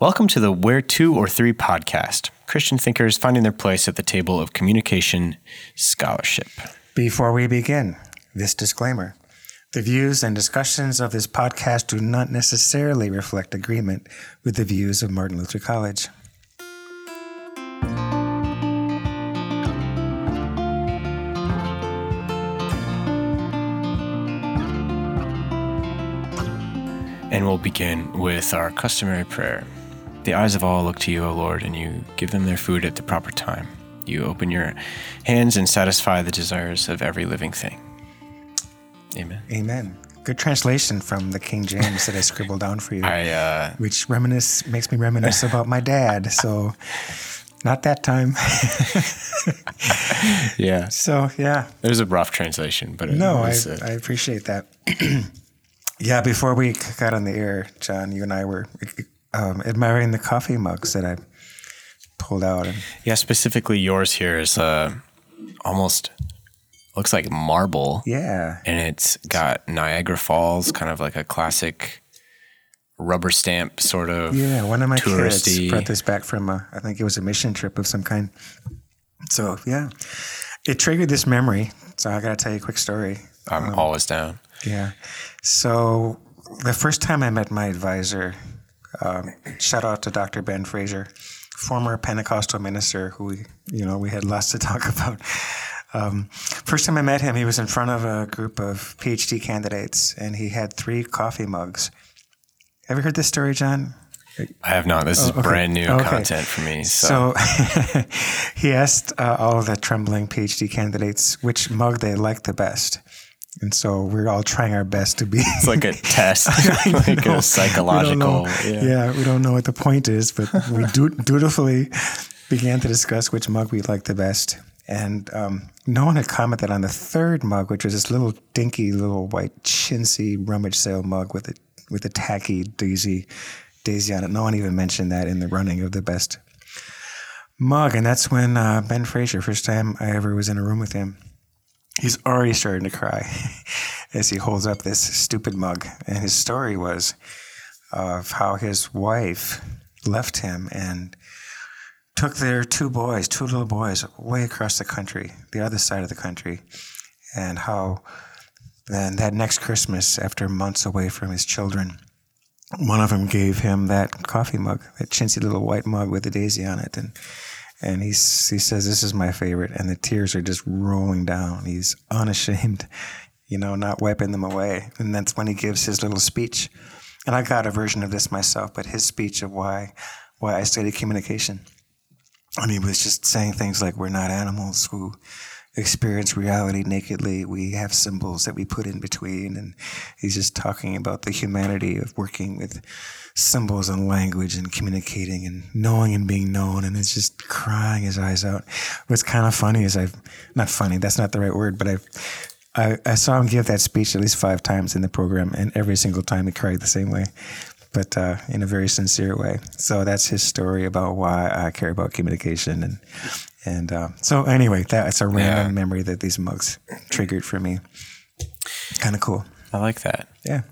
Welcome to the Where Two or Three podcast. Christian thinkers finding their place at the table of communication scholarship. Before we begin, this disclaimer. The views and discussions of this podcast do not necessarily reflect agreement with the views of Martin Luther College. And we'll begin with our customary prayer. The eyes of all look to you, O Lord, and you give them their food at the proper time. You open your hands and satisfy the desires of every living thing. Amen. Amen. Good translation from the King James that I scribbled down for you, I uh, which reminisce makes me reminisce about my dad. So, not that time. yeah, So yeah, it was a rough translation, but it no, I, was, uh, I appreciate that. yeah, before we got on the air, John, you and I were um, admiring the coffee mugs that I pulled out, and yeah. Specifically, yours here is uh, almost looks like marble. yeah, and it's got Niagara Falls, kind of like a classic rubber stamp sort of. Yeah, one of my touristy. kids brought this back from a, I think it was a mission trip of some kind. So yeah, it triggered this memory. So I got to tell you a quick story. I'm always down. Yeah. So the first time I met my advisor, um, shout out to Dr. Ben Fraser, former Pentecostal minister who we, you know, we had lots to talk about. Um, first time I met him, he was in front of a group of PhD candidates, and he had three coffee mugs. Have you heard this story, John? I have not. This is okay. brand new Okay. content for me. So, So he asked uh, all of the trembling PhD candidates which mug they liked the best. And so we're all trying our best to be. it's like a test, like know. a psychological. We Yeah. yeah. we don't know what the point is, but we du- dutifully began to discuss which mug we liked the best. And um, no one had commented on the third mug, which was this little dinky, little white chintzy rummage sale mug with a with a tacky daisy daisy on it. No one even mentioned that in the running of the best mug. And that's when uh, Ben Fraser, first time I ever was in a room with him, he's already starting to cry as he holds up this stupid mug. And his story was of how his wife left him and took their two boys, two little boys, way across the country, the other side of the country, and how then that next Christmas, after months away from his children, one of them gave him that coffee mug, that chintzy little white mug with a daisy on it, and and he's, he says, "This is my favorite," and the tears are just rolling down. He's unashamed, you know, not wiping them away, and that's when he gives his little speech. And I got a version of this myself, but his speech of why why I studied communication. And he was just saying things like, "We're not animals who experience reality nakedly. We have symbols that we put in between." And he's just talking about the humanity of working with symbols and language and communicating and knowing and being known. And it's just crying his eyes out. What's kind of funny is I've not funny. That's not the right word, but I've. I, I saw him give that speech at least five times in the program, and every single time he cried the same way, but uh, in a very sincere way. So that's his story about why I care about communication, and and uh, so anyway, that's a random Yeah. memory that these mugs triggered for me. It's Kind of cool. I like that. Yeah.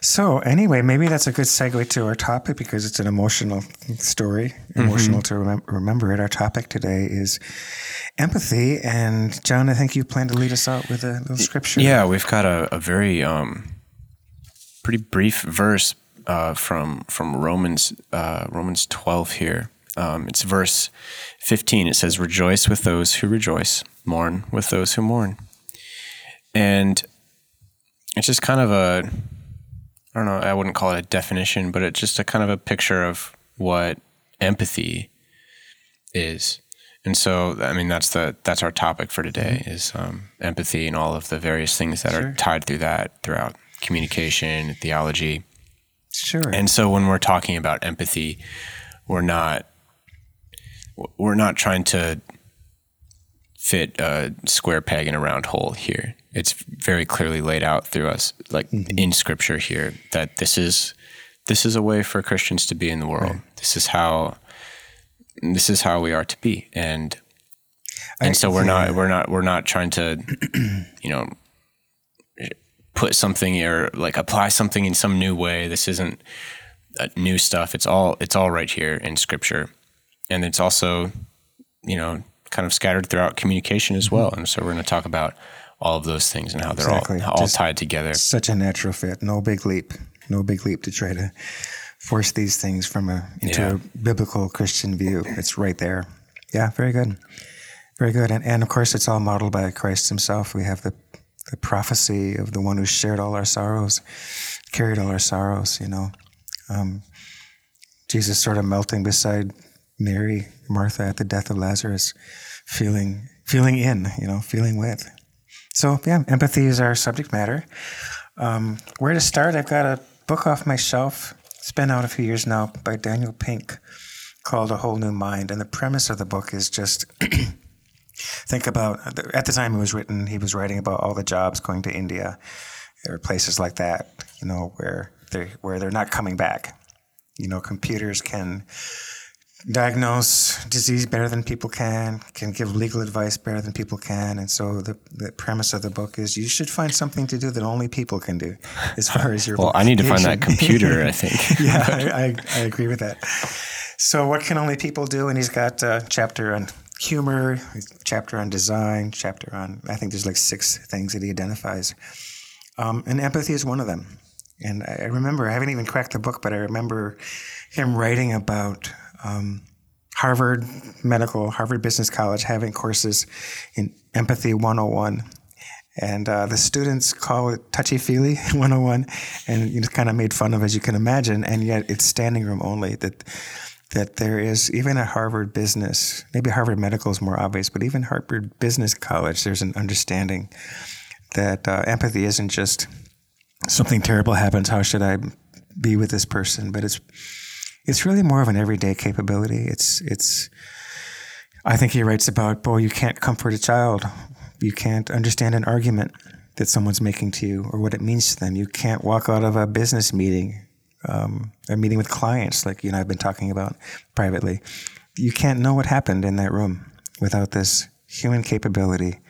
So anyway, maybe that's a good segue to our topic because it's an emotional story, emotional to remem- remember it. Our topic today is empathy, and John, I think you plan to lead us out with a little scripture. Yeah, we've got a, a very um, pretty brief verse uh, from from Romans uh, Romans twelve here. Um, it's verse fifteen. It says, "Rejoice with those who rejoice, mourn with those who mourn," and it's just kind of a I don't know. I wouldn't call it a definition, but it's just a kind of a picture of what empathy is. And so, I mean, that's the that's our topic for today is um, empathy and all of the various things that are tied through that throughout communication, theology. sure. And so, when we're talking about empathy, we're not we're not trying to fit a square peg in a round hole here. It's very clearly laid out through us, like in Scripture here, that this is this is a way for Christians to be in the world. This is how this is how we are to be, and and so we're not we're not we're not trying to you know put something or like apply something in some new way. This isn't uh, new stuff. It's all it's all right here in Scripture, and it's also you know kind of scattered throughout communication as well. And so we're going to talk about all of those things and how they're Exactly. all all Just- tied together. Such a natural fit. No big leap. No big leap to try to force these things from a into Yeah. a biblical Christian view. It's right there. Yeah, very good. Very good. And and of course it's all modeled by Christ himself. We have the the prophecy of the one who shared all our sorrows, carried all our sorrows, you know. Um, Jesus sort of melting beside Mary, Martha at the death of Lazarus, feeling feeling in, you know, feeling with. So yeah, empathy is our subject matter. Um, where to start? I've got a book off my shelf. It's been out a few years now by Daniel Pink called A Whole New Mind. And the premise of the book is just think about at the time it was written, he was writing about all the jobs going to India or places like that, you know, where they where they're not coming back. You know, computers can diagnose disease better than people can, can give legal advice better than people can. And so the, the premise of the book is you should find something to do that only people can do as far as your Well, I need to find that computer. I think. yeah, I, I, I agree with that. So, what can only people do? And he's got a chapter on humor, chapter on design, chapter on, I think there's like six things that he identifies. Um, and empathy is one of them. And I I remember, I haven't even cracked the book, but I remember him writing about um, Harvard Medical, Harvard Business College having courses in Empathy 101. And uh, the students call it touchy feely 101, and know, kind of made fun of, as you can imagine. And yet, it's standing room only. That that there is even at Harvard Business, maybe Harvard Medical is more obvious, but even Harvard Business College, there's an understanding that uh, empathy isn't just something terrible happens. How should I be with this person? But it's it's really more of an everyday capability. It's it's. I think he writes about, boy, you can't comfort a child, you can't understand an argument that someone's making to you or what it means to them. You can't walk out of a business meeting, um, a meeting with clients, like you and I've been talking about privately. You can't know what happened in that room without this human capability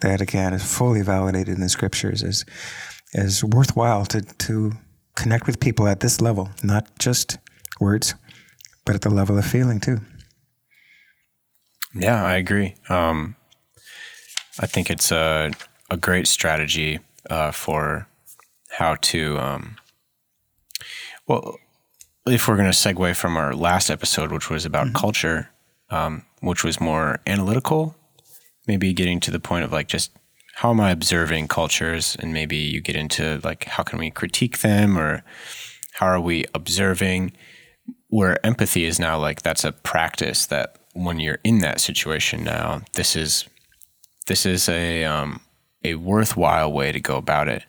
that, again, is fully validated in the scriptures as as worthwhile to to connect with people at this level, not just words, but at the level of feeling too. Yeah, I agree. Um, I think it's a a great strategy uh, for how to. Um, well, if we're going to segue from our last episode, which was about culture, um, which was more analytical, maybe getting to the point of like just how am I observing cultures, and maybe you get into like how can we critique them, or how are we observing where empathy is now like that's a practice that when you're in that situation now this is this is a um, a worthwhile way to go about it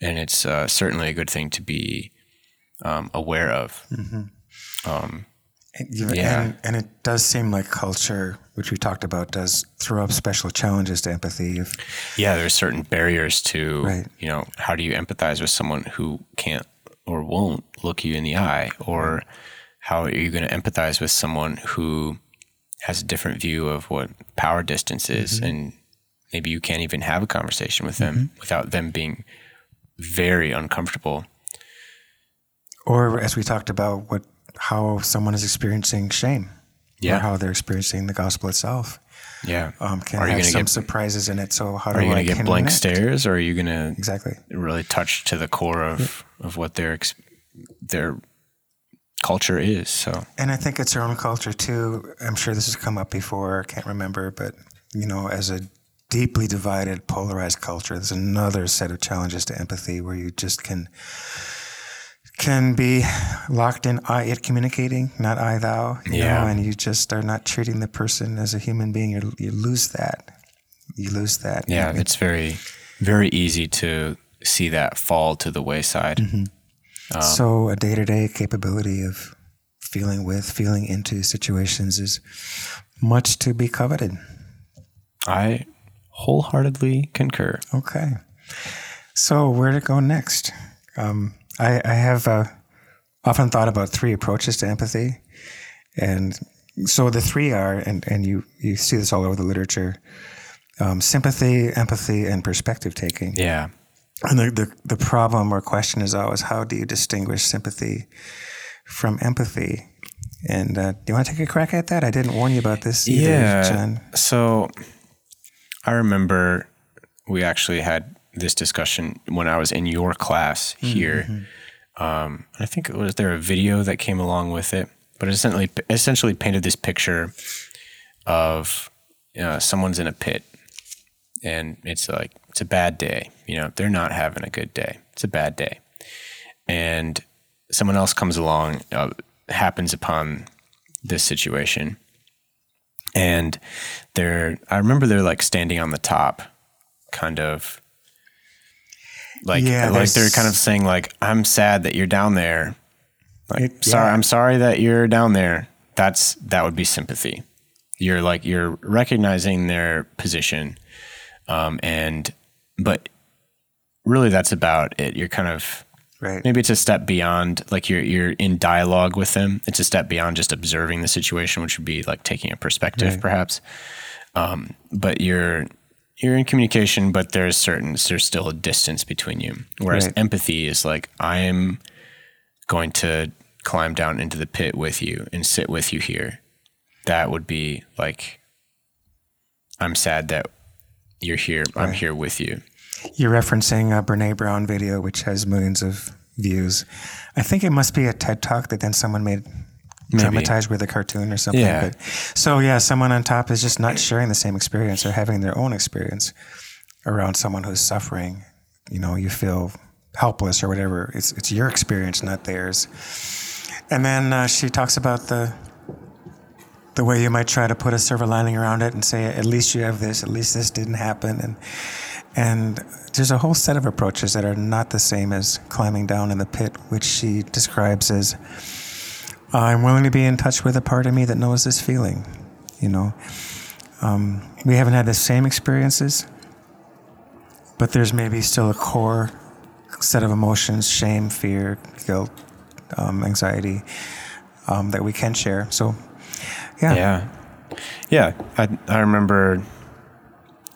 and it's uh, certainly a good thing to be um, aware of And, you- Yeah. and, and it does seem like culture, which we talked about, does throw up special challenges to empathy. If, yeah there's certain barriers to Right. you know how do you empathize with someone who can't or won't look you in the eye or how are you going to empathize with someone who has a different view of what power distance is mm-hmm. and maybe you can't even have a conversation with them mm-hmm. without them being very uncomfortable? Or as we talked about, what how someone is experiencing shame, Yeah. or how they're experiencing the gospel itself, yeah um, can are you have going to some get surprises in it. So how do are you going to get connect? blank stares or are you going to Exactly. really touch to the core of of what their their culture is so And I think it's our own culture too. I'm sure this has come up before. I can't remember, but you know, as a deeply divided, polarized culture, there's another set of challenges to empathy where you just can can be locked in I it communicating, not I thou. You Yeah. know, and you just are not treating the person as a human being. You, you lose that. You lose that. yeah it's very very easy to see that fall to the wayside so a day to day capability of feeling with, feeling into situations is much to be coveted. i wholeheartedly concur Okay. So where to go next? Um, I, I have uh, often thought about three approaches to empathy, and so the three are, and, and you you see this all over the literature: um, sympathy, empathy, and perspective taking. yeah And the, the the problem or question is always how do you distinguish sympathy from empathy. And uh, do you want to take a crack at that? I didn't warn you about this either, yeah. John. So I remember we actually had this discussion when I was in your class here. Um, I think it was there a video that came along with it, but it essentially essentially painted this picture of uh, someone's in a pit, and it's like it's a bad day. You know, they're not having a good day. It's a bad day, and someone else comes along, uh, happens upon this situation, and they're. I remember they're like standing on the top, kind of. Like, Yeah, like they're kind of saying like, "I'm sad that you're down there." Like, It- sorry, yeah. I'm sorry that you're down there. That's that would be sympathy. You're like you're recognizing their position, um, and but really that's about it. You're kind of Right. maybe it's a step beyond like you're you're in dialogue with them. It's a step beyond just observing the situation, which would be like taking a perspective, Right. perhaps. Um, but you're you're in communication, but there's certain there's still a distance between you. Whereas Right. empathy is like I am going to climb down into the pit with you and sit with you here. That would be like I'm sad that you're here. I'm here with you. You're referencing a Brene Brown video, which has millions of views. I think it must be a TED talk that then someone made Maybe. dramatized with a cartoon or something. Yeah. But, so yeah, someone on top is just not sharing the same experience or having their own experience around someone who's suffering. You know, you feel helpless or whatever. It's it's your experience, not theirs. And then uh, she talks about the the way you might try to put a silver lining around it and say, at least you have this, at least this didn't happen, and and there's a whole set of approaches that are not the same as climbing down in the pit, which she describes as I'm willing to be in touch with a part of me that knows this feeling. You know, um, we haven't had the same experiences, but there's maybe still a core set of emotions shame, fear, guilt, um, anxiety um, that we can share. So, yeah. Yeah, yeah. I I remember.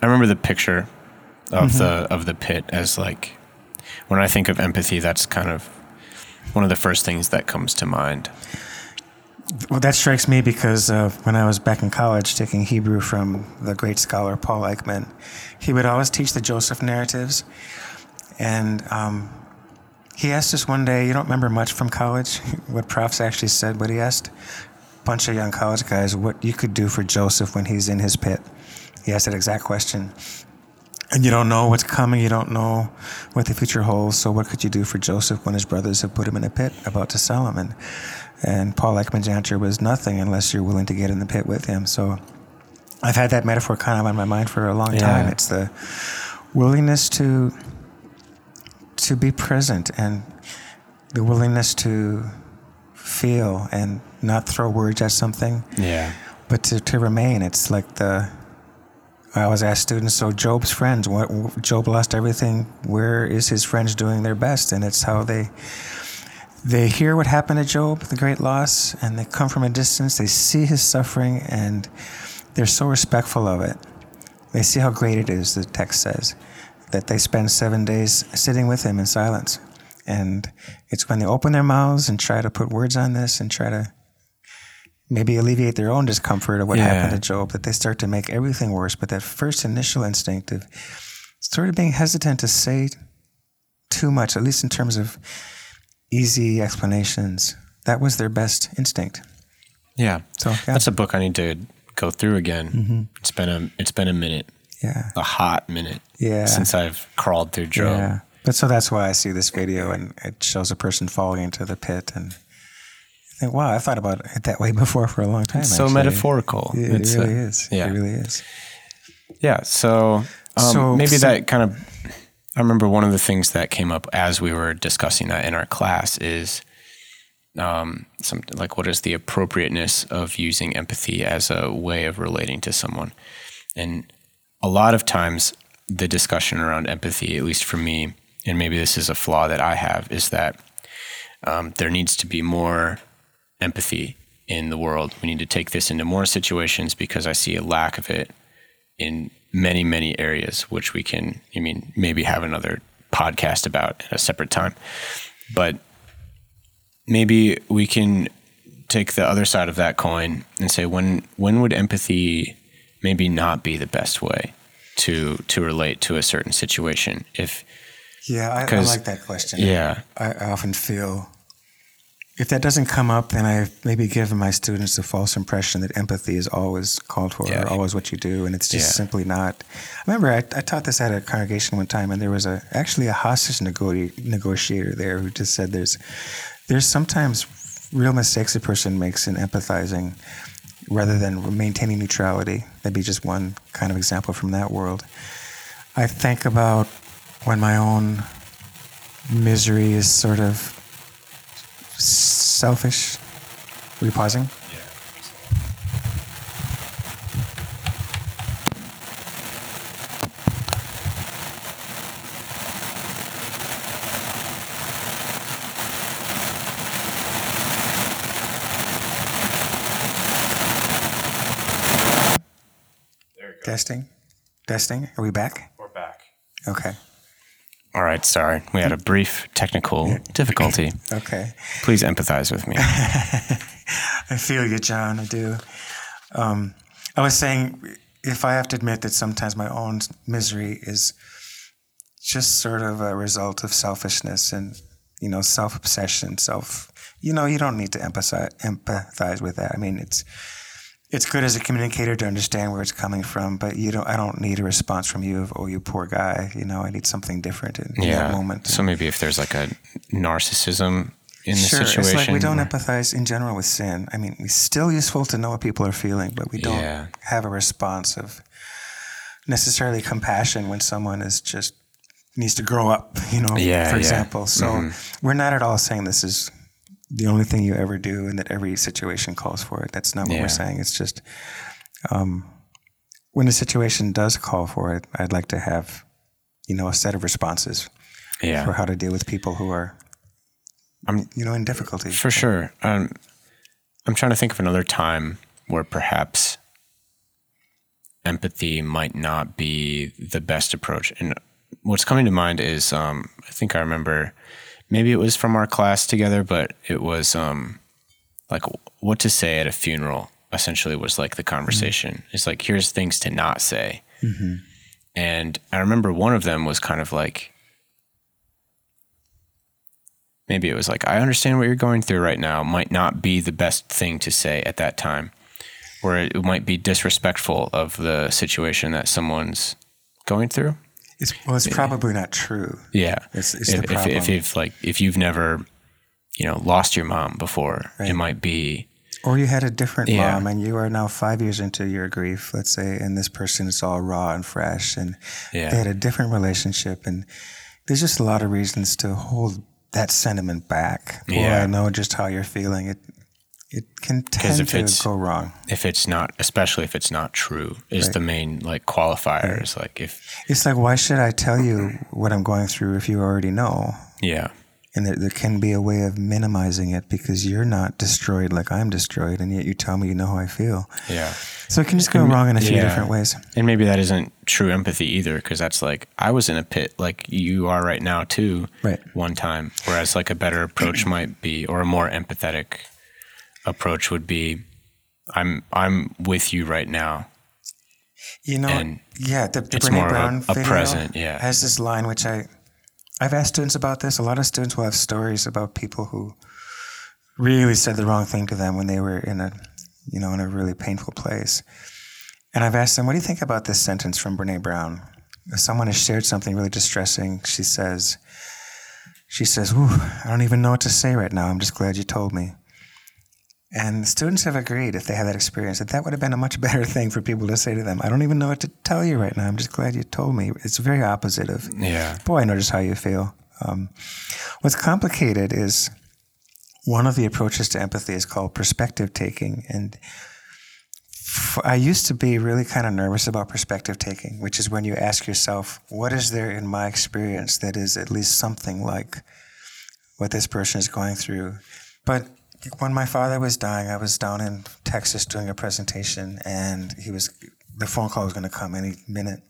I remember the picture of Mm-hmm. the of the pit as like when I think of empathy. That's kind of one of the first things that comes to mind. Well, that strikes me because uh, when I was back in college taking Hebrew from the great scholar Paul Eickmann, he would always teach the Joseph narratives. And um, he asked us one day, you don't remember much from college, what profs actually said, but he asked a bunch of young college guys what you could do for Joseph when he's in his pit. He asked that exact question. And you don't know what's coming, you don't know what the future holds. So, what could you do for Joseph when his brothers have put him in a pit about to sell him? And, and Paul Eickmann's answer was nothing unless you're willing to get in the pit with him. So, I've had that metaphor kind of on my mind for a long Yeah. time. It's the willingness to to be present and the willingness to feel and not throw words at something Yeah, but to, to remain it's like the i always ask students so Job's friends what job lost everything where is his friends doing their best and it's how they they hear what happened to Job the great loss and they come from a distance they see his suffering and they're so respectful of it they see how great it is the text says that they spend seven days sitting with him in silence and it's when they open their mouths and try to put words on this and try to maybe alleviate their own discomfort of what Yeah. happened to Job, that they start to make everything worse. But that first initial instinct of sort of being hesitant to say too much, at least in terms of easy explanations, that was their best instinct. yeah. So yeah, That's a book I need to go through again. Mm-hmm. It's been a it's been a minute, yeah, a hot minute, Yeah. since I've crawled through Job. yeah. But so that's why I see this video and it shows a person falling into the pit and I think, wow, I thought about it that way before for a long time. It's so metaphorical. It, it It's, really uh, is. yeah. It really is. Yeah. So, um, So- maybe so- that kind of. I remember one of the things that came up as we were discussing that in our class is um, something like what is the appropriateness of using empathy as a way of relating to someone, and a lot of times the discussion around empathy, at least for me, and maybe this is a flaw that I have, is that um, there needs to be more empathy in the world. We need to take this into more situations because I see a lack of it in many, many areas, which we can, I mean, maybe have another podcast about at a separate time. But maybe we can take the other side of that coin and say when when would empathy maybe not be the best way to to relate to a certain situation if Yeah, I, I like that question. yeah I, I often feel if that doesn't come up, then I've maybe given my students a false impression that empathy is always called for Yeah. or always what you do, and it's just Yeah. simply not. I remember I, I taught this at a congregation one time, and there was a actually a hostage nego- negotiator there who just said there's there's sometimes real mistakes a person makes in empathizing rather than maintaining neutrality. That'd be just one kind of example from that world. I think about when my own misery is sort of selfish. Were you pausing? there we Testing? Testing? Are we back? we're back Okay. All right sorry we had a brief technical difficulty Okay. please empathize with me I feel you, John. I do. Um, I was saying, if I have to admit that sometimes my own misery is just sort of a result of selfishness and, you know, self obsession, self. You know, you don't need to empathize, empathize with that. I mean, it's it's good as a communicator to understand where it's coming from, but you don't. I don't need a response from you of, "Oh, you poor guy." You know, I need something different in, yeah that moment. so maybe if there's like a narcissism in the Sure, situation it's like we don't empathize in general with sin. I mean, it's still useful to know what people are feeling, but we don't Yeah. have a response of necessarily compassion when someone is just needs to grow up. You know, Yeah, for example. So Mhm. we're not at all saying this is the only thing you ever do, and that every situation calls for it. That's not what Yeah. we're saying. It's just um, when a situation does call for it, I'd like to have you know a set of responses yeah for how to deal with people who are. I'm- you know, in difficulty. For sure. Um, I'm trying to think of another time where perhaps empathy might not be the best approach. And what's coming to mind is um, I think I remember maybe it was from our class together, but it was um, like what to say at a funeral essentially was like the conversation. It's like, here's things to not say. And I remember one of them was kind of like, maybe it was like, I understand what you're going through right now, might not be the best thing to say at that time, or it might be disrespectful of the situation that someone's going through. It's, well, it's probably not true. Yeah. It's- it's if, the if, if you've like, if you've never, you know, lost your mom before, it might be, Or you had a different Yeah. mom and you are now five years into your grief, let's say, and this person is all raw and fresh and Yeah. they had a different relationship. And there's just a lot of reasons to hold that sentiment back. Or Yeah. I know just how you're feeling. It it can tend if to it's- go wrong. if it's not, especially if it's not true, is the main like qualifier. Is like if, It's like, why should I tell you what I'm going through if you already know? yeah, And there, there can be a way of minimizing it because you're not destroyed like I'm destroyed, and yet you tell me you know how I feel. yeah. So it can just go wrong in a few yeah. different ways. And maybe that isn't true empathy either, because that's like I was in a pit like you are right now too. Right. One time, whereas like a better approach might be, or a more empathetic approach would be, I'm I'm with you right now. You know, And yeah, the, the Brene more a- Brown a video present, yeah. has this line which I, I've asked students about this. A lot of students will have stories about people who really said the wrong thing to them when they were in a, you know, in a really painful place. And I've asked them, "What do you think about this sentence from Brene Brown?" If someone has shared something really distressing, she says, "She says, Ooh, I don't even know what to say right now. I'm just glad you told me." And the students have agreed, if they have that experience, that that would have been a much better thing for people to say to them. I don't even know what to tell you right now. I'm just glad you told me. It's very opposite of, Yeah. boy, I just how you feel. Um, what's complicated is one of the approaches to empathy is called perspective taking. And I used to be really kind of nervous about perspective taking, which is when you ask yourself, what is there in my experience that is at least something like what this person is going through? But when my father was dying, I was down in Texas doing a presentation, and he was the phone call was going to come any minute.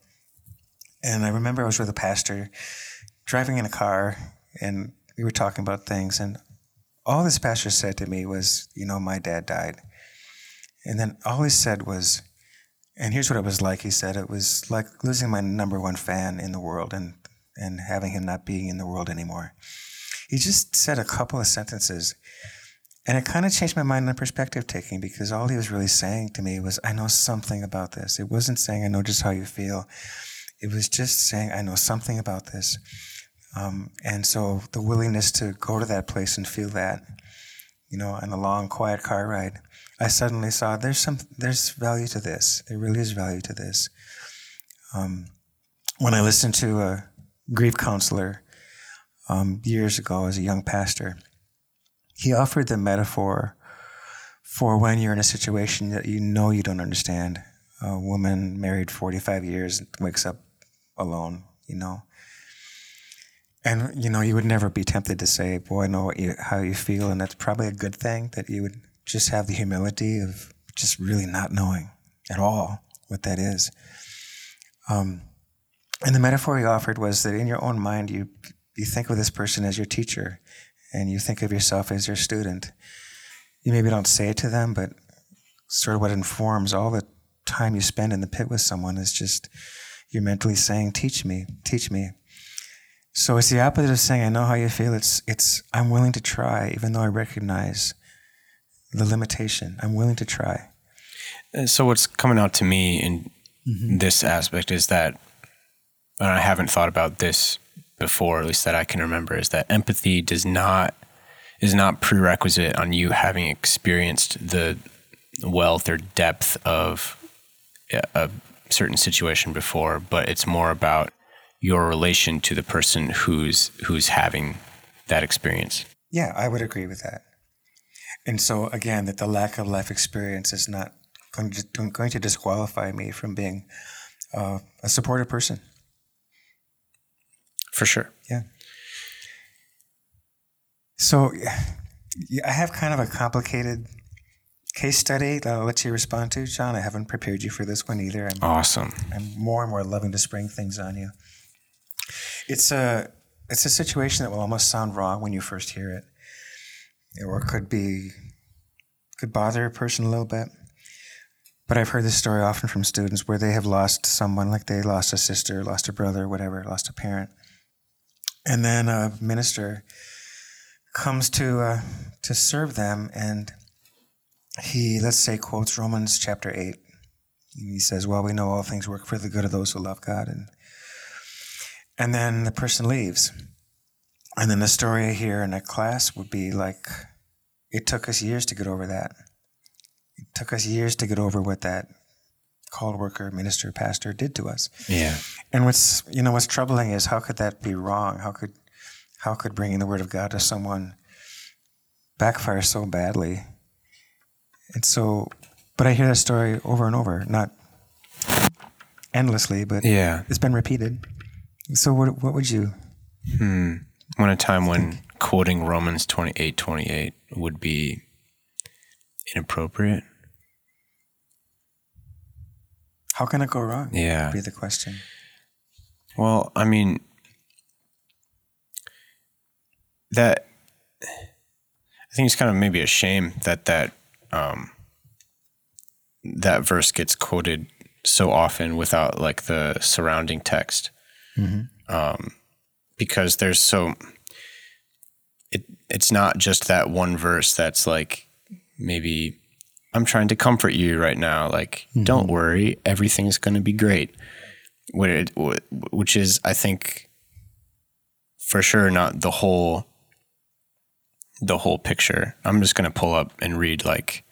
And I remember I was with a pastor driving in a car, and we were talking about things, and all this pastor said to me was, you know, my dad died. And then all he said was, and here's what it was like. He said it was like losing my number one fan in the world and, and having him not being in the world anymore. He just said a couple of sentences. And it kind of changed my mind on perspective taking because all he was really saying to me was, I know something about this. It wasn't saying, I know just how you feel. It was just saying, I know something about this. Um, and so the willingness to go to that place and feel that, you know, on a long, quiet car ride, I suddenly saw there's some there's value to this. There really is value to this. Um, when I listened to a grief counselor um, years ago as a young pastor, he offered the metaphor for when you're in a situation that you know you don't understand. A woman married 45 years wakes up alone, you know, and you know, you would never be tempted to say, "Boy, I know you, how you feel," and that's probably a good thing that you would just have the humility of just really not knowing at all what that is. Um, and the metaphor he offered was that in your own mind, you you think of this person as your teacher, and you think of yourself as your student. You maybe don't say it to them, but sort of what informs all the time you spend in the pit with someone is just you're mentally saying, "Teach me, teach me." So it's the opposite of saying, I know how you feel. It's, it's, I'm willing to try, even though I recognize the limitation. I'm willing to try. Uh, so what's coming out to me in mm-hmm. this aspect is that, and I haven't thought about this before, at least that I can remember, is that empathy does not, is not prerequisite on you having experienced the wealth or depth of a certain situation before, but it's more about your relation to the person who's who's having that experience. Yeah, I would agree with that. And so again, that the lack of life experience is not going to, going to disqualify me from being uh, a supportive person. For sure. Yeah. So I have kind of a complicated case study that I'll let you respond to, John. I haven't prepared you for this one either. I'm, awesome. I'm more and more loving to spring things on you. It's a it's a situation that will almost sound wrong when you first hear it, or it could be could bother a person a little bit. But I've heard this story often from students where they have lost someone, like they lost a sister, lost a brother, whatever, lost a parent, and then a minister comes to uh, to serve them, and he let's say quotes Romans chapter eight. and He says, "Well, we know all things work for the good of those who love God and and then the person leaves. And then the story here in a class would be like, it took us years to get over that. It took us years to get over what that called worker, minister, pastor did to us. Yeah. And what's you know what's troubling is how could that be wrong? How could how could bringing the word of God to someone backfire so badly? And so, but I hear that story over and over, not endlessly, but yeah, it's been repeated. So what what would you? Hmm. When a time when quoting Romans twenty eight twenty eight would be inappropriate. How can it go wrong? Yeah. Would be the question. Well, I mean, that I think it's kind of maybe a shame that that um, that verse gets quoted so often without like the surrounding text mm-hmm. um, because there's so it it's not just that one verse that's like maybe I'm trying to comfort you right now. Like, mm-hmm. don't worry, everything's going to be great. Which is, I think, for sure, not the whole the whole picture. I'm just going to pull up and read like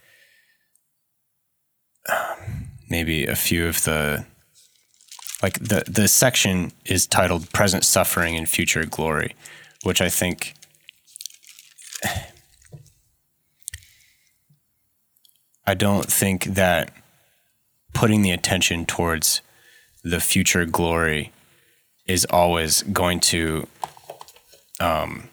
maybe a few of the like the the section is titled present suffering and future glory which i think i don't think that putting the attention towards the future glory is always going to um,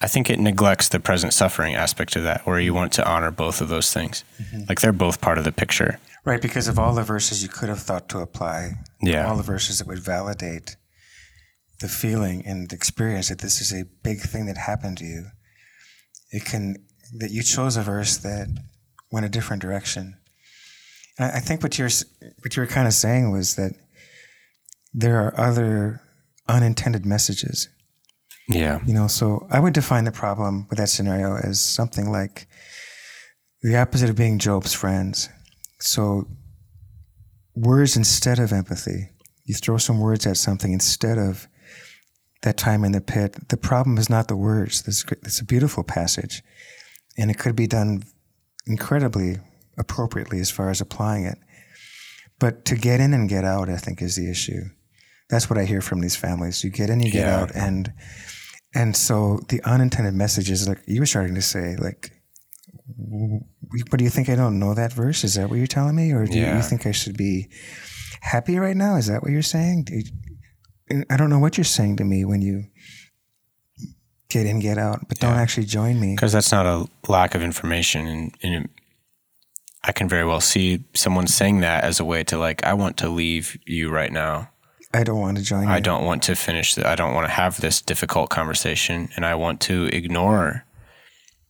I think it neglects the present suffering aspect of that, where you want to honor both of those things. Mm-hmm. Like they're both part of the picture. Right, because of all the verses you could have thought to apply, yeah. all the verses that would validate the feeling and experience that this is a big thing that happened to you. it can that you chose a verse that went a different direction. And I, I think what you're what you were kind of saying was that there are other unintended messages. Yeah. You know, so I would define the problem with that scenario as something like the opposite of being Job's friends. So words instead of empathy. You throw some words at something instead of that time in the pit. The problem is not the words. This it's a beautiful passage, and it could be done incredibly appropriately as far as applying it. But to get in and get out, I think, is the issue. That's what I hear from these families. You get in, you get Yeah. out, and and so the unintended messages, like you were starting to say, like, what do you think I don't know that verse? Is that what you're telling me, or do you- Yeah. you think I should be happy right now? Is that what you're saying? Do you- I don't know what you're saying to me when you get in, get out, but don't Yeah. actually join me. Because that's not a lack of information. And, and it- I can very well see someone saying that as a way to, like, I want to leave you right now. I don't want to join you. I don't want to finish. The, I don't want to have this difficult conversation, and I want to ignore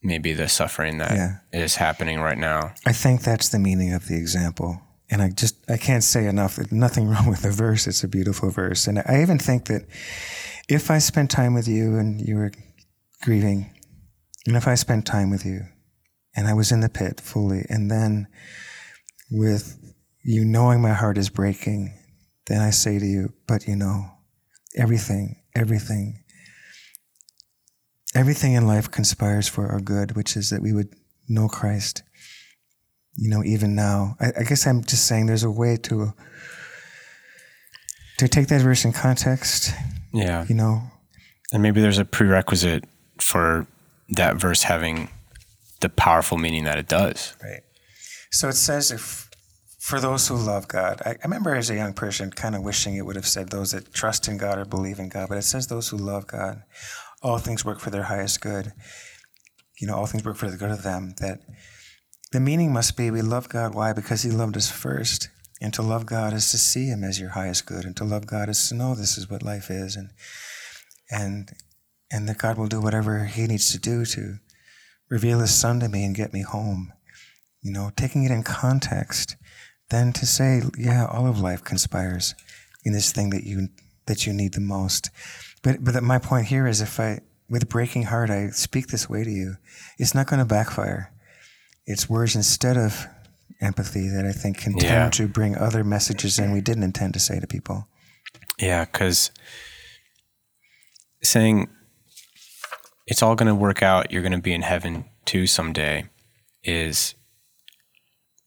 maybe the suffering that is Yeah. happening right now. I think that's the meaning of the example. And I just I can't say enough. Nothing wrong with the verse. It's a beautiful verse. And I even think that if I spent time with you and you were grieving, and if I spent time with you and I was in the pit fully, and then with you knowing my heart is breaking, then I say to you, but you know, everything, everything, everything in life conspires for our good, which is that we would know Christ you know, even now. I, I guess I'm just saying there's a way to to take that verse in context, Yeah. you know. And maybe there's a prerequisite for that verse having the powerful meaning that it does. Right. So it says if for those who love God. I, I remember as a young person kind of wishing it would have said those that trust in God or believe in God, but it says those who love God. All things work for their highest good. You know, all things work for the good of them. That the meaning must be we love God. Why? Because He loved us first. And to love God is to see Him as your highest good. And to love God is to know this is what life is. And and and that God will do whatever He needs to do to reveal His Son to me and get me home. You know, taking it in context, then to say, yeah, all of life conspires in this thing that you that you need the most. But but my point here is, if I with breaking heart I speak this way to you, it's not going to backfire. It's words instead of empathy that I think can tend to bring other messages in we didn't intend to say to people. Yeah, because saying it's all going to work out, you're going to be in heaven too someday, is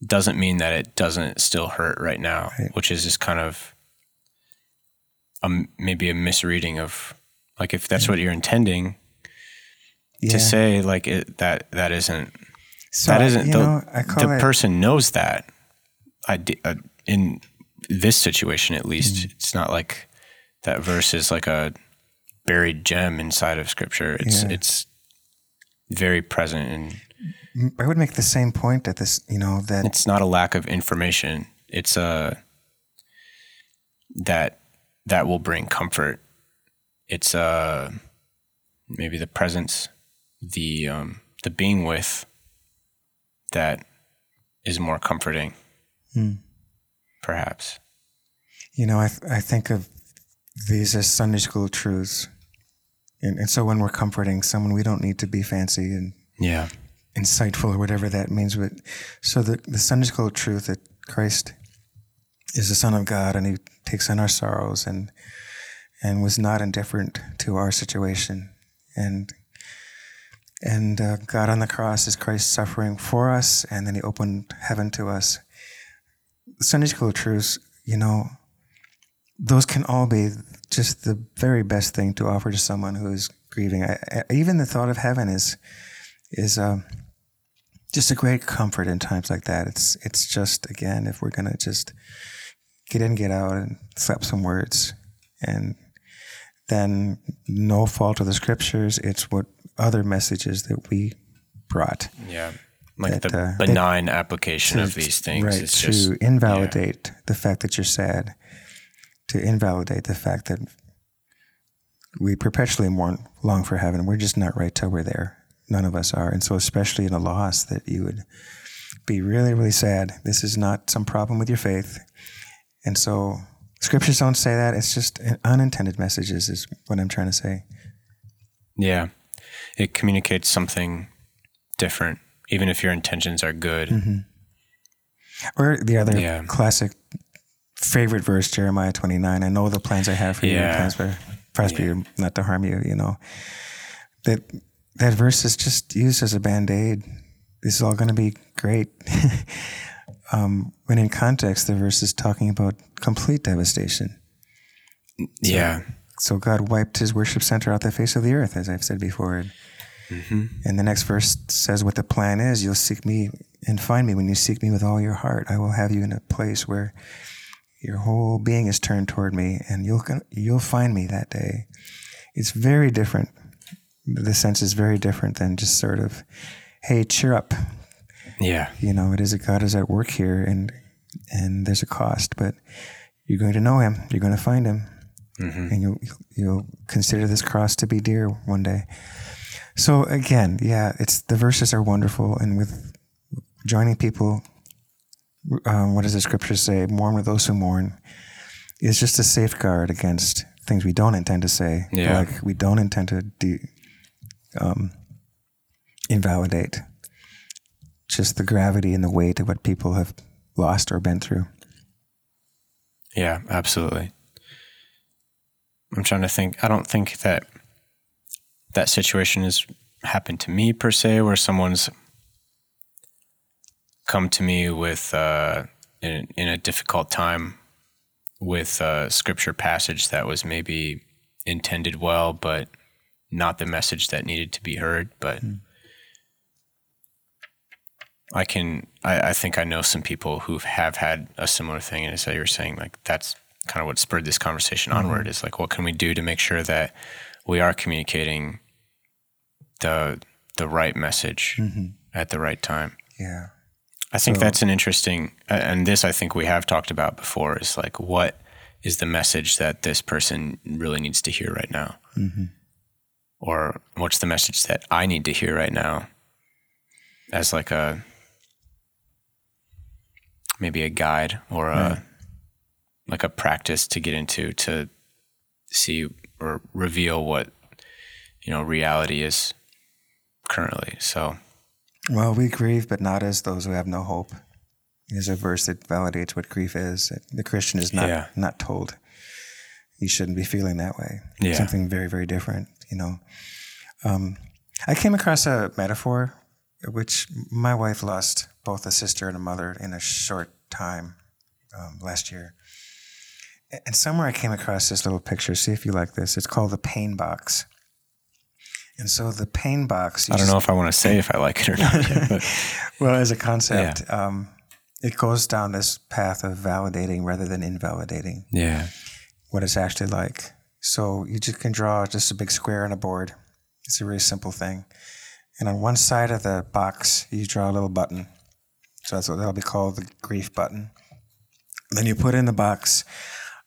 doesn't mean that it doesn't still hurt right now, Right. which is just kind of a, maybe a misreading of like if that's what you're intending Yeah. to say, like it, that that isn't so that isn't the, know, the it, person knows that. I uh, in this situation at least, Mm. it's not like that verse is like a buried gem inside of Scripture. It's Yeah. it's very present, and I would make the same point that this, you know, that it's not a lack of information. It's a that that will bring comfort. It's uh maybe the presence, the um, the being with that is more comforting, Hmm. perhaps. You know, I, th- I think of these as Sunday school truths. And, and so when we're comforting someone, we don't need to be fancy and Yeah. insightful or whatever that means. But so the, the Sunday school truth that Christ is the Son of God and He takes on our sorrows and and was not indifferent to our situation. And and uh, God on the cross is Christ suffering for us, and then He opened heaven to us. Sunday school truths, you know, those can all be just the very best thing to offer to someone who is grieving. I, I, even the thought of heaven is is um, just a great comfort in times like that. It's it's just again, if we're gonna just get in, get out, and slap some words, and then no fault of the scriptures. It's what other messages that we brought Yeah. Like That, the uh, that- benign application of these things. right to just invalidate the fact that you're sad, to invalidate the fact that we perpetually mourn, long for heaven. We're just not right till we're there. None of us are. And so, especially in a loss, that you would be really, really sad. This is not some problem with your faith. And so, scriptures don't say that. It's just unintended messages, is what I'm trying to say. Yeah. It communicates something different, even if your intentions are good. Mm-hmm. Or the other Yeah. classic favorite verse, Jeremiah 29. I know the plans I have for you, plans for prosper you, not to harm you, you know. That that verse is just used as a band-aid. This is all going to be great. um, when in context, the verse is talking about complete devastation. Yeah. So God wiped his worship center out the face of the earth, as I've said before. And, and the next verse says what the plan is. You'll seek me and find me when you seek me with all your heart. I will have you in a place where your whole being is turned toward me, and you'll you'll find me that day. It's very different. The sense is very different than just sort of, hey, cheer up. Yeah. You know, it is a God is at work here, and and there's a cost, but you're going to know Him. You're going to find Him, mm-hmm. and you'll you'll consider this cross to be dear one day. So again, yeah, it's the verses are wonderful, and with joining people, um, what does the scripture say? Mourn with those who mourn. It's just a safeguard against things we don't intend to say. Yeah. Like we don't intend to de- um, invalidate just the gravity and the weight of what people have lost or been through. Yeah, absolutely. I'm trying to think. I don't think that that situation has happened to me per se, where someone's come to me with uh, in, in a difficult time with a scripture passage that was maybe intended well, but not the message that needed to be heard. But hmm. I can, I, I think I know some people who have had a similar thing. And as you were saying, like that's kind of what spurred this conversation hmm. onward is like, what can we do to make sure that we are communicating the, the right message mm-hmm. at the right time? Yeah. I think So- that's an interesting, and this I think we have talked about before is like, what is the message that this person really needs to hear right now? Mm-hmm. Or what's the message that I need to hear right now as like a, maybe a guide or a, like a practice to get into to see or reveal what, you know, reality is currently. So, Well, we grieve, but not as those who have no hope. There's a verse that validates what grief is. The Christian is not Yeah. not told. You shouldn't be feeling that way. Yeah. Something very, very different, you know. Um, I came across a metaphor which my wife lost both a sister and a mother in a short time um, last year. And somewhere I came across this little picture. See if you like this. It's called the pain box. And so the pain box. I don't know if I want to say if I like it or not. but well, as a concept, um, it goes down this path of validating rather than invalidating yeah. what it's actually like. So you just can draw just a big square on a board. It's a really simple thing. And on one side of the box, you draw a little button. So that's what that'll be called the grief button. Then you put in the box,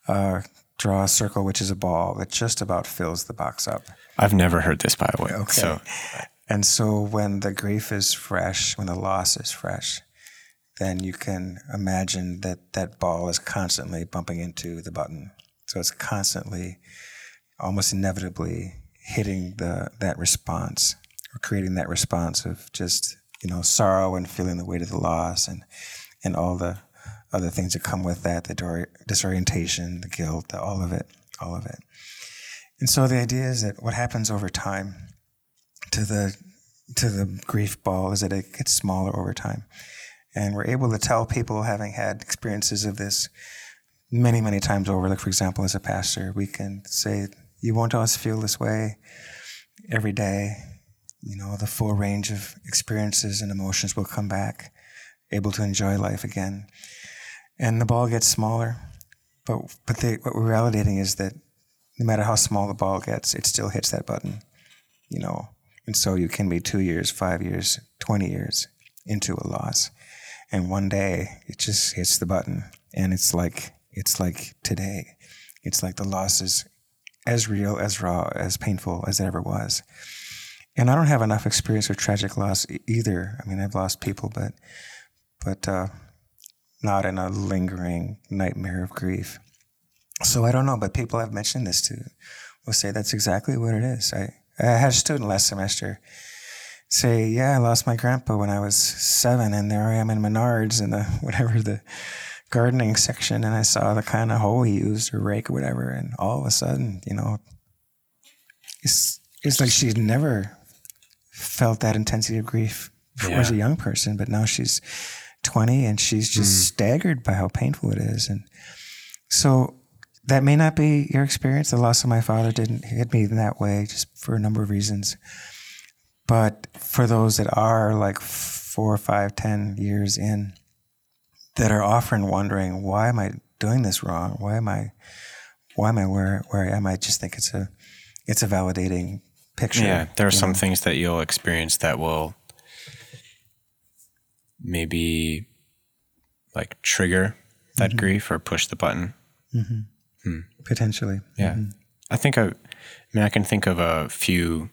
uh, draw a circle, which is a ball that just about fills the box up. I've never heard this, by the way. Okay. So, And so when the grief is fresh, when the loss is fresh, then you can imagine that that ball is constantly bumping into the button. So it's constantly, almost inevitably hitting the that response or creating that response of just, you know, sorrow and feeling the weight of the loss and and all the other things that come with that, the disorientation, the guilt, the, all of it, all of it. And so the idea is that what happens over time to the to the grief ball is that it gets smaller over time. And we're able to tell people having had experiences of this many, many times over, like for example, as a pastor, we can say, You won't always feel this way every day. You know, the full range of experiences and emotions will come back, able to enjoy life again. And the ball gets smaller. But but what we're validating is that no matter how small the ball gets, it still hits that button you know. And so you can be two years, five years, 20 years into a loss. And one day it just hits the button and it's like, it's like today. It's like the loss is as real, as raw, as painful as it ever was. and I don't have enough experience with tragic loss either. I mean, I've lost people, but but uh, not in a lingering nightmare of grief. So I don't know, but people have mentioned this to Will say that's exactly what it is. I I had a student last semester say, "Yeah, I lost my grandpa when I was seven, and there I am in Menards in the whatever the gardening section, and I saw the kind of hoe he used or rake or whatever, and all of a sudden, you know, it's it's like she'd never felt that intensity of grief yeah. as a young person, but now she's 20 and she's just mm. staggered by how painful it is. And so that may not be your experience. The loss of my father didn't hit me in that way, just for a number of reasons. But for those that are like four, five, ten years in, that are often wondering, why am I doing this wrong? Why am I, why am I where where I am? I just think it's a, it's a validating picture. Yeah, there are some know? things that you'll experience that will maybe like trigger that mm-hmm. grief or push the button. Mm-hmm. Hmm. Potentially. Yeah. Mm-hmm. I think I, I mean, I can think of a few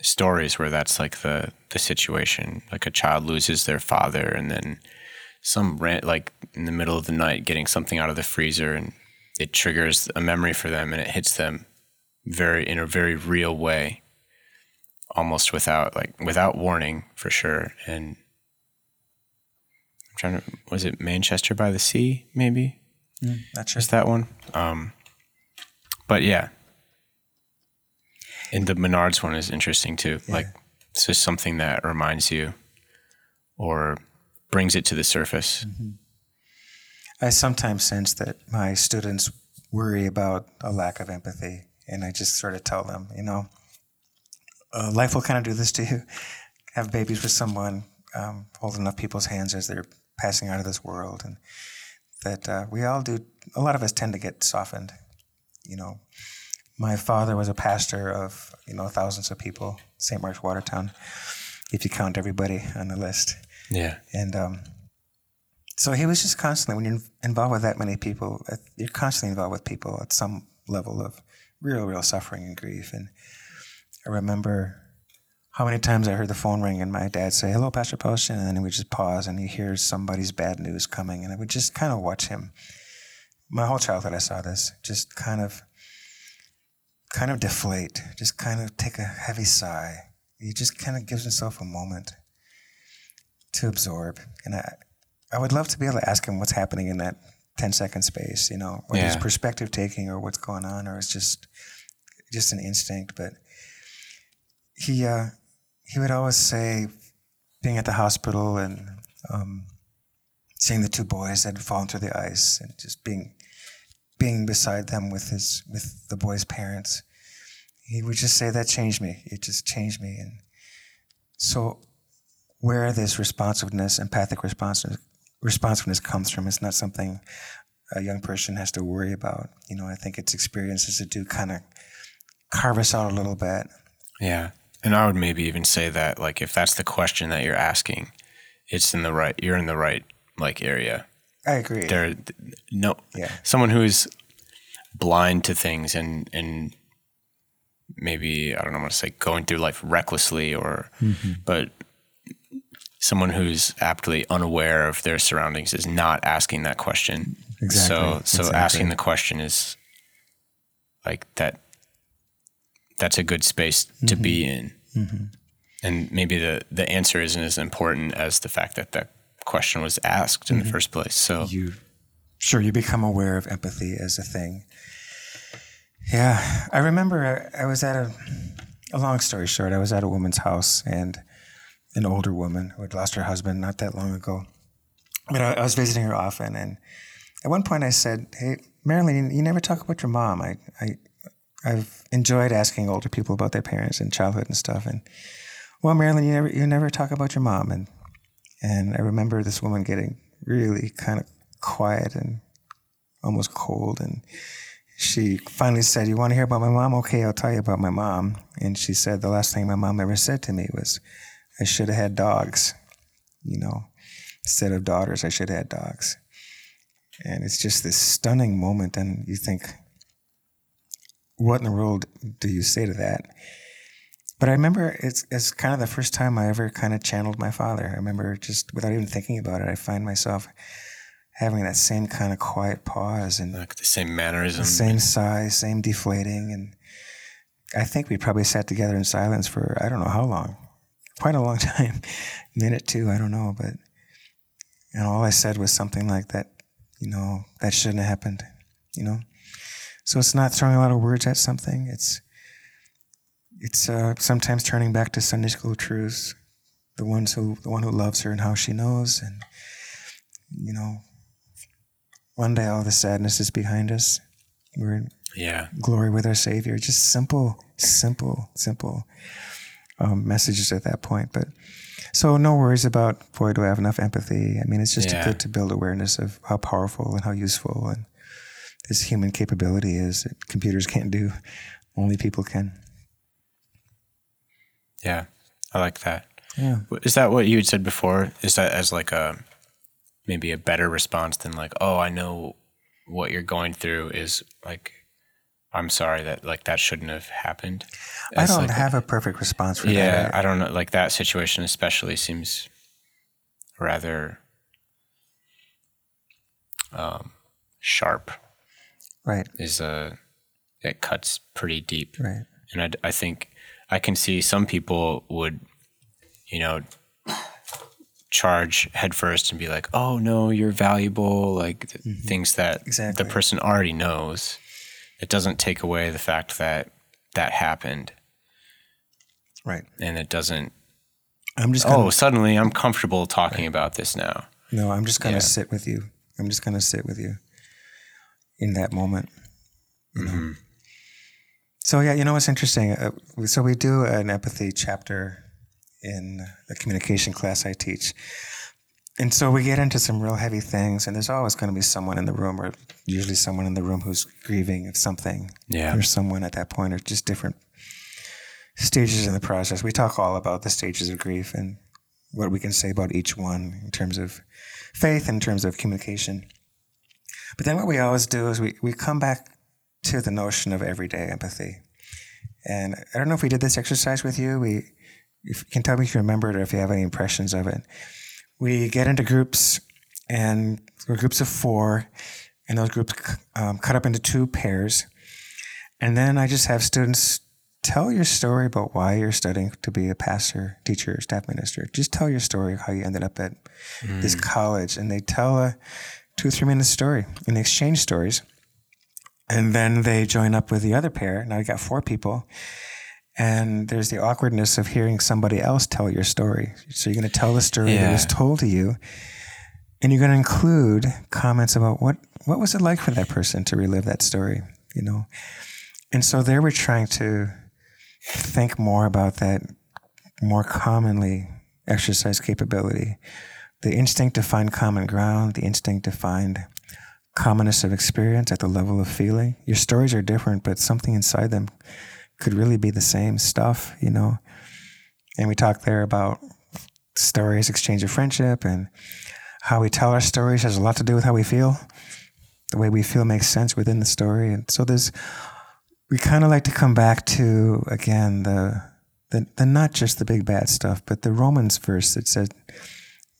stories where that's like the, the situation. Like a child loses their father and then some rant, like in the middle of the night, getting something out of the freezer and it triggers a memory for them and it hits them very in a very real way, almost without like without warning for sure. And I'm trying to was it Manchester by the Sea maybe? Mm, not sure. Is that one? Um, but yeah, and the Menards one is interesting too. Yeah. Like it's just something that reminds you or brings it to the surface. Mm-hmm. I sometimes sense that my students worry about a lack of empathy and I just sort of tell them, you know, uh, life will kind of do this to you. Have babies with someone, um, hold enough people's hands as they're passing out of this world, and that uh, we all do. A lot of us tend to get softened. You know, my father was a pastor of you know thousands of people, St. Mark's Watertown, if you count everybody on the list. Yeah, and um, so he was just constantly when you're involved with that many people, you're constantly involved with people at some level of real, real suffering and grief. And I remember how many times I heard the phone ring and my dad say, Hello, Pastor Poston. And then he would just pause and he hears somebody's bad news coming. And I would just kind of watch him. My whole childhood, I saw this just kind of, kind of deflate, just kind of take a heavy sigh. He just kind of gives himself a moment to absorb. And I, I would love to be able to ask him what's happening in that 10 second space, you know, whether yeah. it's perspective taking or what's going on, or it's just just an instinct. But he uh, he would always say, being at the hospital and um, seeing the two boys that had fallen through the ice, and just being being beside them with his with the boys' parents, he would just say that changed me. It just changed me, and so where this responsiveness, empathic responsiveness responsiveness comes from. It's not something a young person has to worry about. You know, I think it's experiences that do kind of carve us out a little bit. Yeah. And I would maybe even say that, like, if that's the question that you're asking, it's in the right, you're in the right, like, area. I agree. There, no, yeah. someone who's blind to things and, and maybe, I don't know what to say, going through life recklessly or, mm-hmm. but someone who's aptly unaware of their surroundings is not asking that question. Exactly. So so exactly. asking the question is like that that's a good space mm-hmm. to be in. Mm-hmm. And maybe the the answer isn't as important as the fact that that question was asked in mm-hmm. the first place. So you sure you become aware of empathy as a thing. Yeah, I remember I, I was at a a long story short, I was at a woman's house and an older woman who had lost her husband not that long ago. But I, I was visiting her often, and at one point I said, "Hey, Marilyn, you never talk about your mom. I, I, I've enjoyed asking older people about their parents and childhood and stuff. And well, Marilyn, you never, you never talk about your mom. And and I remember this woman getting really kind of quiet and almost cold. And she finally said, "You want to hear about my mom? Okay, I'll tell you about my mom." And she said, "The last thing my mom ever said to me was." I should have had dogs, you know, instead of daughters, I should have had dogs. And it's just this stunning moment. And you think, what in the world do you say to that? but I remember it's it's kind of the first time I ever kind of channeled my father. I remember just without even thinking about it, I find myself having that same kind of quiet pause and Like the same mannerism. the same sigh, same deflating, and I think we probably sat together in silence for I don't know how long, quite a long time, minute two, I don't know, but and all I said was something like that, you know, that shouldn't have happened, you know. So it's not throwing a lot of words at something. It's it's uh, sometimes turning back to Sunday school truths, the ones who the one who loves her and how she knows, and you know, one day all the sadness is behind us. We're in Yeah. glory with our Savior. Just simple, simple, simple um, messages at that point. But so no worries about boy, do I have enough empathy? I mean, it's just Yeah. good to build awareness of how powerful and how useful and this human capability is that computers can't do. Only people can. Yeah. I like that. Yeah. Is that what you had said before? Is that as like a maybe a better response than like, oh, I know what you're going through is like, I'm sorry that like that shouldn't have happened. I don't like, have a perfect response for Yeah, that. Yeah, I don't know. Like that situation especially seems rather um, sharp. Right, Is a it cuts pretty deep, right. and I, I think I can see some people would, you know, charge headfirst and be like, "Oh no, you're valuable," like th- mm-hmm. things that Exactly. the person already knows. It doesn't take away the fact that that happened, Right. and it doesn't I'm just oh, suddenly I'm comfortable talking about this now. No, I'm just gonna Yeah. sit with you. I'm just gonna sit with you in that moment. Mm-hmm. So yeah, you know what's interesting? Uh, so we do an empathy chapter in the communication class I teach, and so we get into some real heavy things. And there's always going to be someone in the room, or usually someone in the room who's grieving of something. Yeah. There's someone at that point, or just different stages in the process. We talk all about the stages of grief and what we can say about each one in terms of faith, in terms of communication. But then what we always do is we, we come back to the notion of everyday empathy. And I don't know if we did this exercise with you. We, if you can tell me if you remember it or if you have any impressions of it. We get into groups, and we're groups of four, and those groups um, cut up into two pairs. And then I just have students tell your story about why you're studying to be a pastor, teacher, staff minister. Just tell your story of how you ended up at this college. And they tell a two or three minute story and they exchange stories. And then they join up with the other pair. Now you got four people. And there's the awkwardness of hearing somebody else tell your story. So you're going to tell the story that was told to you. And you're going to include comments about what, what was it like for that person to relive that story, you know? And so there we're trying to think more about that more commonly exercise capability. The instinct to find common ground, the instinct to find commonness of experience at the level of feeling. Your stories are different, but something inside them could really be the same stuff, you know. And we talked there about stories, exchange of friendship, and how we tell our stories has a lot to do with how we feel. The way we feel makes sense within the story. And so there's we kind of like to come back to again the, the the not just the big bad stuff, but the Romans verse that said,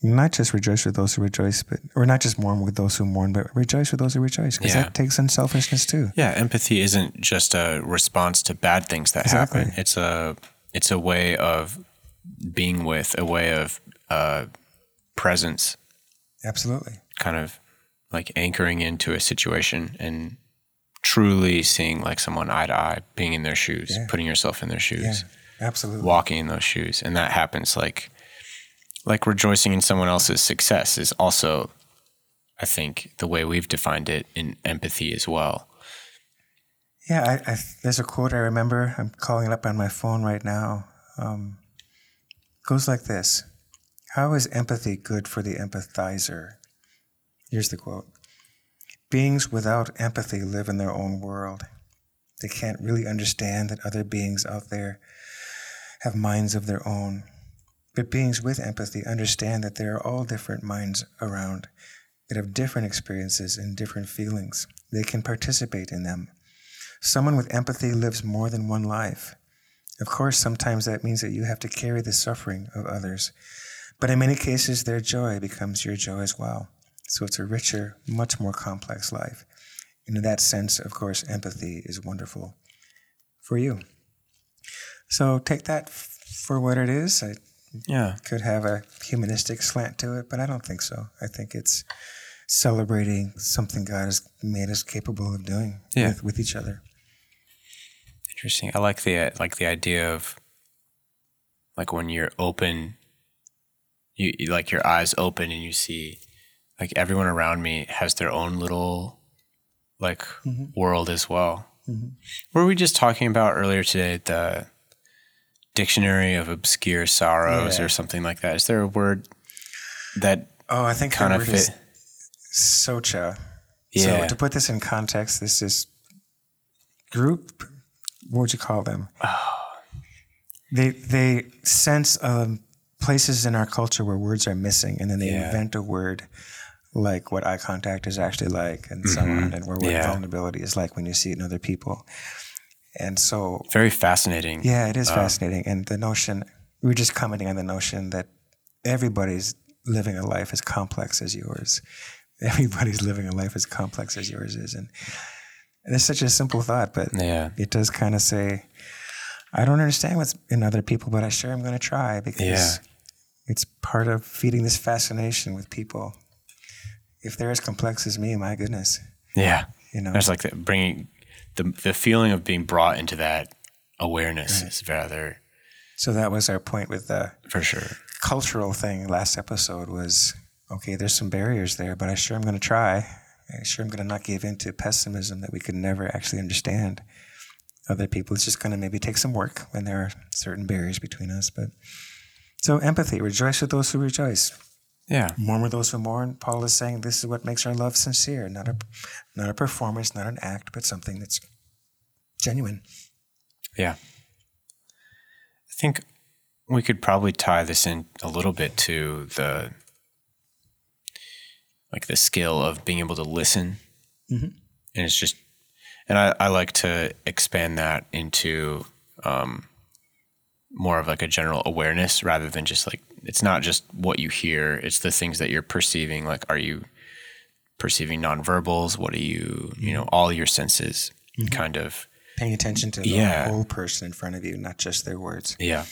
not just rejoice with those who rejoice, but or not just mourn with those who mourn, but rejoice with those who rejoice, because Yeah. that takes unselfishness too. Yeah, empathy isn't just a response to bad things that Exactly. happen. It's a it's a way of being with, a way of uh, presence, Absolutely. kind of like anchoring into a situation and truly seeing like someone eye to eye, being in their shoes, Yeah. putting yourself in their Yeah. shoes, Absolutely. walking in those shoes, and that happens like like rejoicing in someone else's success is also, I think, the way we've defined it in empathy as well. Yeah, I, I, there's a quote I remember. I'm calling it up on my phone right now. Um, goes like this How is empathy good for the empathizer? Here's the quote Beings without empathy live in their own world. They can't really understand that other beings out there have minds of their own. But beings with empathy understand that there are all different minds around that have different experiences and different feelings. They can participate in them. Someone with empathy lives more than one life. Of course, sometimes that means that you have to carry the suffering of others. But in many cases, their joy becomes your joy as well. So it's a richer, much more complex life. And in that sense, of course, empathy is wonderful for you. So take that for what it is. I Yeah. could have a humanistic slant to it, but I don't think so. I think it's celebrating something God has made us capable of doing Yeah. with, with each other. Interesting. I like the like the idea of like when you're open, you, you like your eyes open and you see like everyone around me has their own little like mm-hmm. world as well. Mm-hmm. Were we just talking about earlier today the dictionary of obscure sorrows Yeah. or something like that? Is there a word that Oh, I think kind of fit? Socha. Yeah. So to put this in context, this is group. What would you call them? Oh. They they sense um, places in our culture where words are missing, and then they Yeah. invent a word like what eye contact is actually like, and so on, and where what Mm-hmm. Yeah. vulnerability is like when you see it in other people. And so, Very fascinating. yeah, it is um, fascinating. And the notion, we are just commenting on the notion that everybody's living a life as complex as yours. Everybody's living a life as complex as yours is, and, and it's such a simple thought, but Yeah. it does kind of say, I don't understand what's in other people, but I sure am going to try because Yeah. it's part of feeding this fascination with people. If they're as complex as me, my goodness, Yeah. you know. it's like bringing the the feeling of being brought into that awareness is rather So that was our point with the for sure. cultural thing last episode was okay, there's some barriers there, but I sure I'm going to try. I sure I'm going to not give in to pessimism that we could never actually understand other people. It's just going to maybe take some work when there are certain barriers between us. But so empathy, rejoice with those who rejoice. Yeah. Mourn with those who mourn. Paul is saying this is what makes our love sincere, not a not a performance, not an act, but something that's genuine. Yeah. I think we could probably tie this in a little bit to the like the skill of being able to listen. Mhm. And it's just and I, I like to expand that into um, more of like a general awareness rather than just like it's not just what you hear, it's the things that you're perceiving. Like are you perceiving nonverbals? What are you, you know, all your senses kind of Paying attention to the Yeah. whole person in front of you, not just their words. yeah.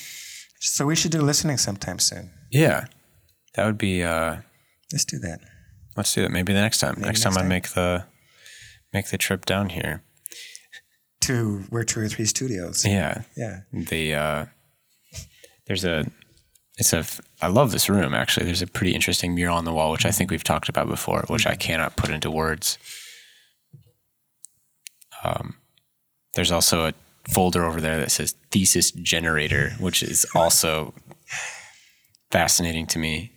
So we should do listening sometime soon. Yeah. That would be uh Let's do that. let's do it maybe the next time. next next time I make the make the trip down here. To we're two or three studios. Yeah. Yeah. The uh there's a it's a I love this room actually. There's a pretty interesting mural on the wall which I think we've talked about before, which I cannot put into words. Um there's also a folder over there that says thesis generator, which is also fascinating to me.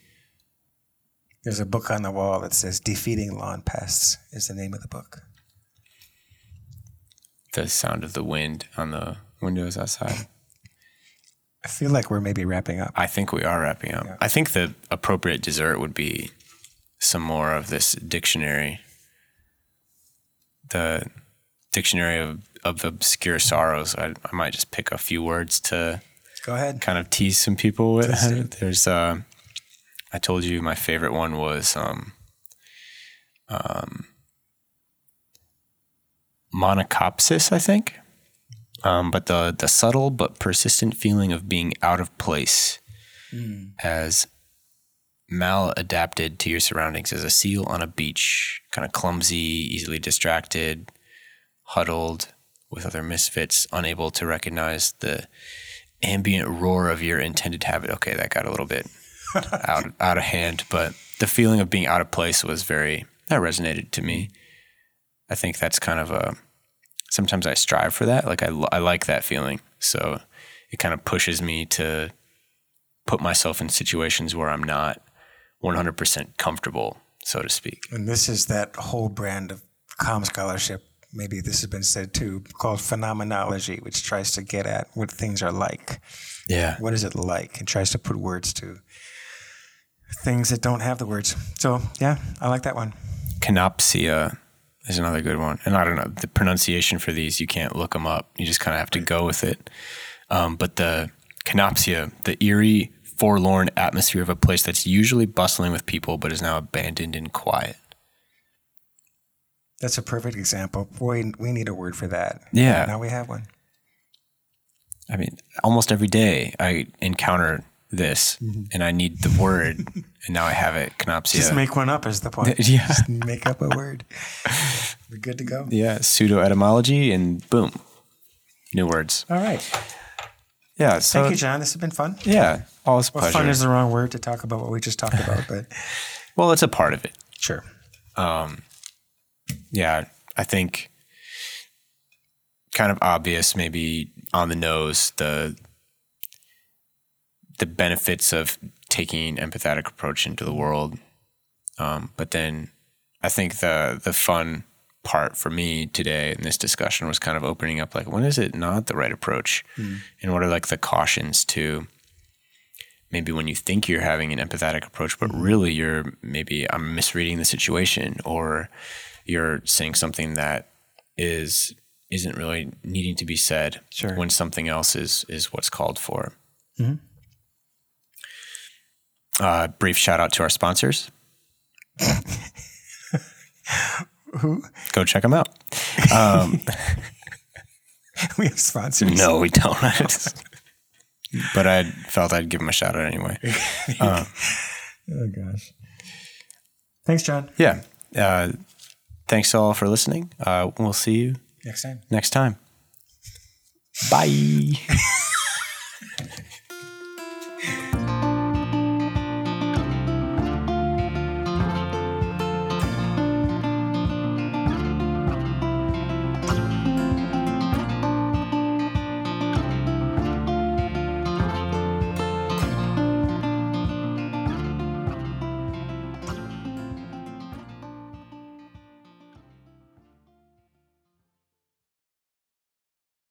There's a book on the wall that says Defeating Lawn Pests is the name of the book. The sound of the wind on the windows outside. I feel like we're maybe wrapping up. I think we are wrapping up. I think the appropriate dessert would be some more of this dictionary. The dictionary of, of obscure sorrows. I, I might just pick a few words to Go ahead. kind of tease some people with. There's, uh, I told you my favorite one was um, um, monachopsis, I think. Um, but the the subtle but persistent feeling of being out of place as maladapted to your surroundings as a seal on a beach, kind of clumsy, easily distracted, huddled with other misfits, unable to recognize the ambient roar of your intended habit. Okay, that got a little bit out out of hand, but the feeling of being out of place was very that resonated to me. I think that's kind of a sometimes I strive for that. Like I I like that feeling. So it kind of pushes me to put myself in situations where I'm not 100% comfortable, so to speak. And this is that whole brand of calm scholarship. Maybe this has been said too, called phenomenology, which tries to get at what things are like. Yeah. What is it like? And tries to put words to things that don't have the words. So, yeah, I like that one. Kenopsia is another good one. And I don't know, the pronunciation for these, you can't look them up. You just kind of have to go with it. Um, but the kenopsia, the eerie, forlorn atmosphere of a place that's usually bustling with people, but is now abandoned and quiet. That's a perfect example. Boy, we need a word for that. Yeah. Now we have one. I mean, almost every day I encounter this and I need the word, and now I have it. Kenopsia. Just make one up is the point. Yeah. Just make up a word. We're good to go. yeah, pseudo etymology, and boom, new words. All right. Yeah. So Thank you, John. This has been fun. yeah, always Well, pleasure. fun is the wrong word to talk about what we just talked about, but well, it's a part of it. sure. Um, yeah, I think kind of obvious, maybe on the nose, the the benefits of taking an empathetic approach into the world. Um, but then I think the the fun part for me today in this discussion was kind of opening up like when is it not the right approach? Hmm. And what are like the cautions to maybe when you think you're having an empathetic approach, but hmm. really you're maybe I'm misreading the situation or you're saying something that is isn't really needing to be said Sure. when something else is is what's called for. Mm-hmm. Uh, brief shout out to our sponsors. Who? Go check them out. We have sponsors. No, we don't. but I felt I'd give them a shout out anyway. Oh gosh. Thanks, John. Yeah. Uh, thanks all for listening. Uh, we'll see you Next time. next time. Bye.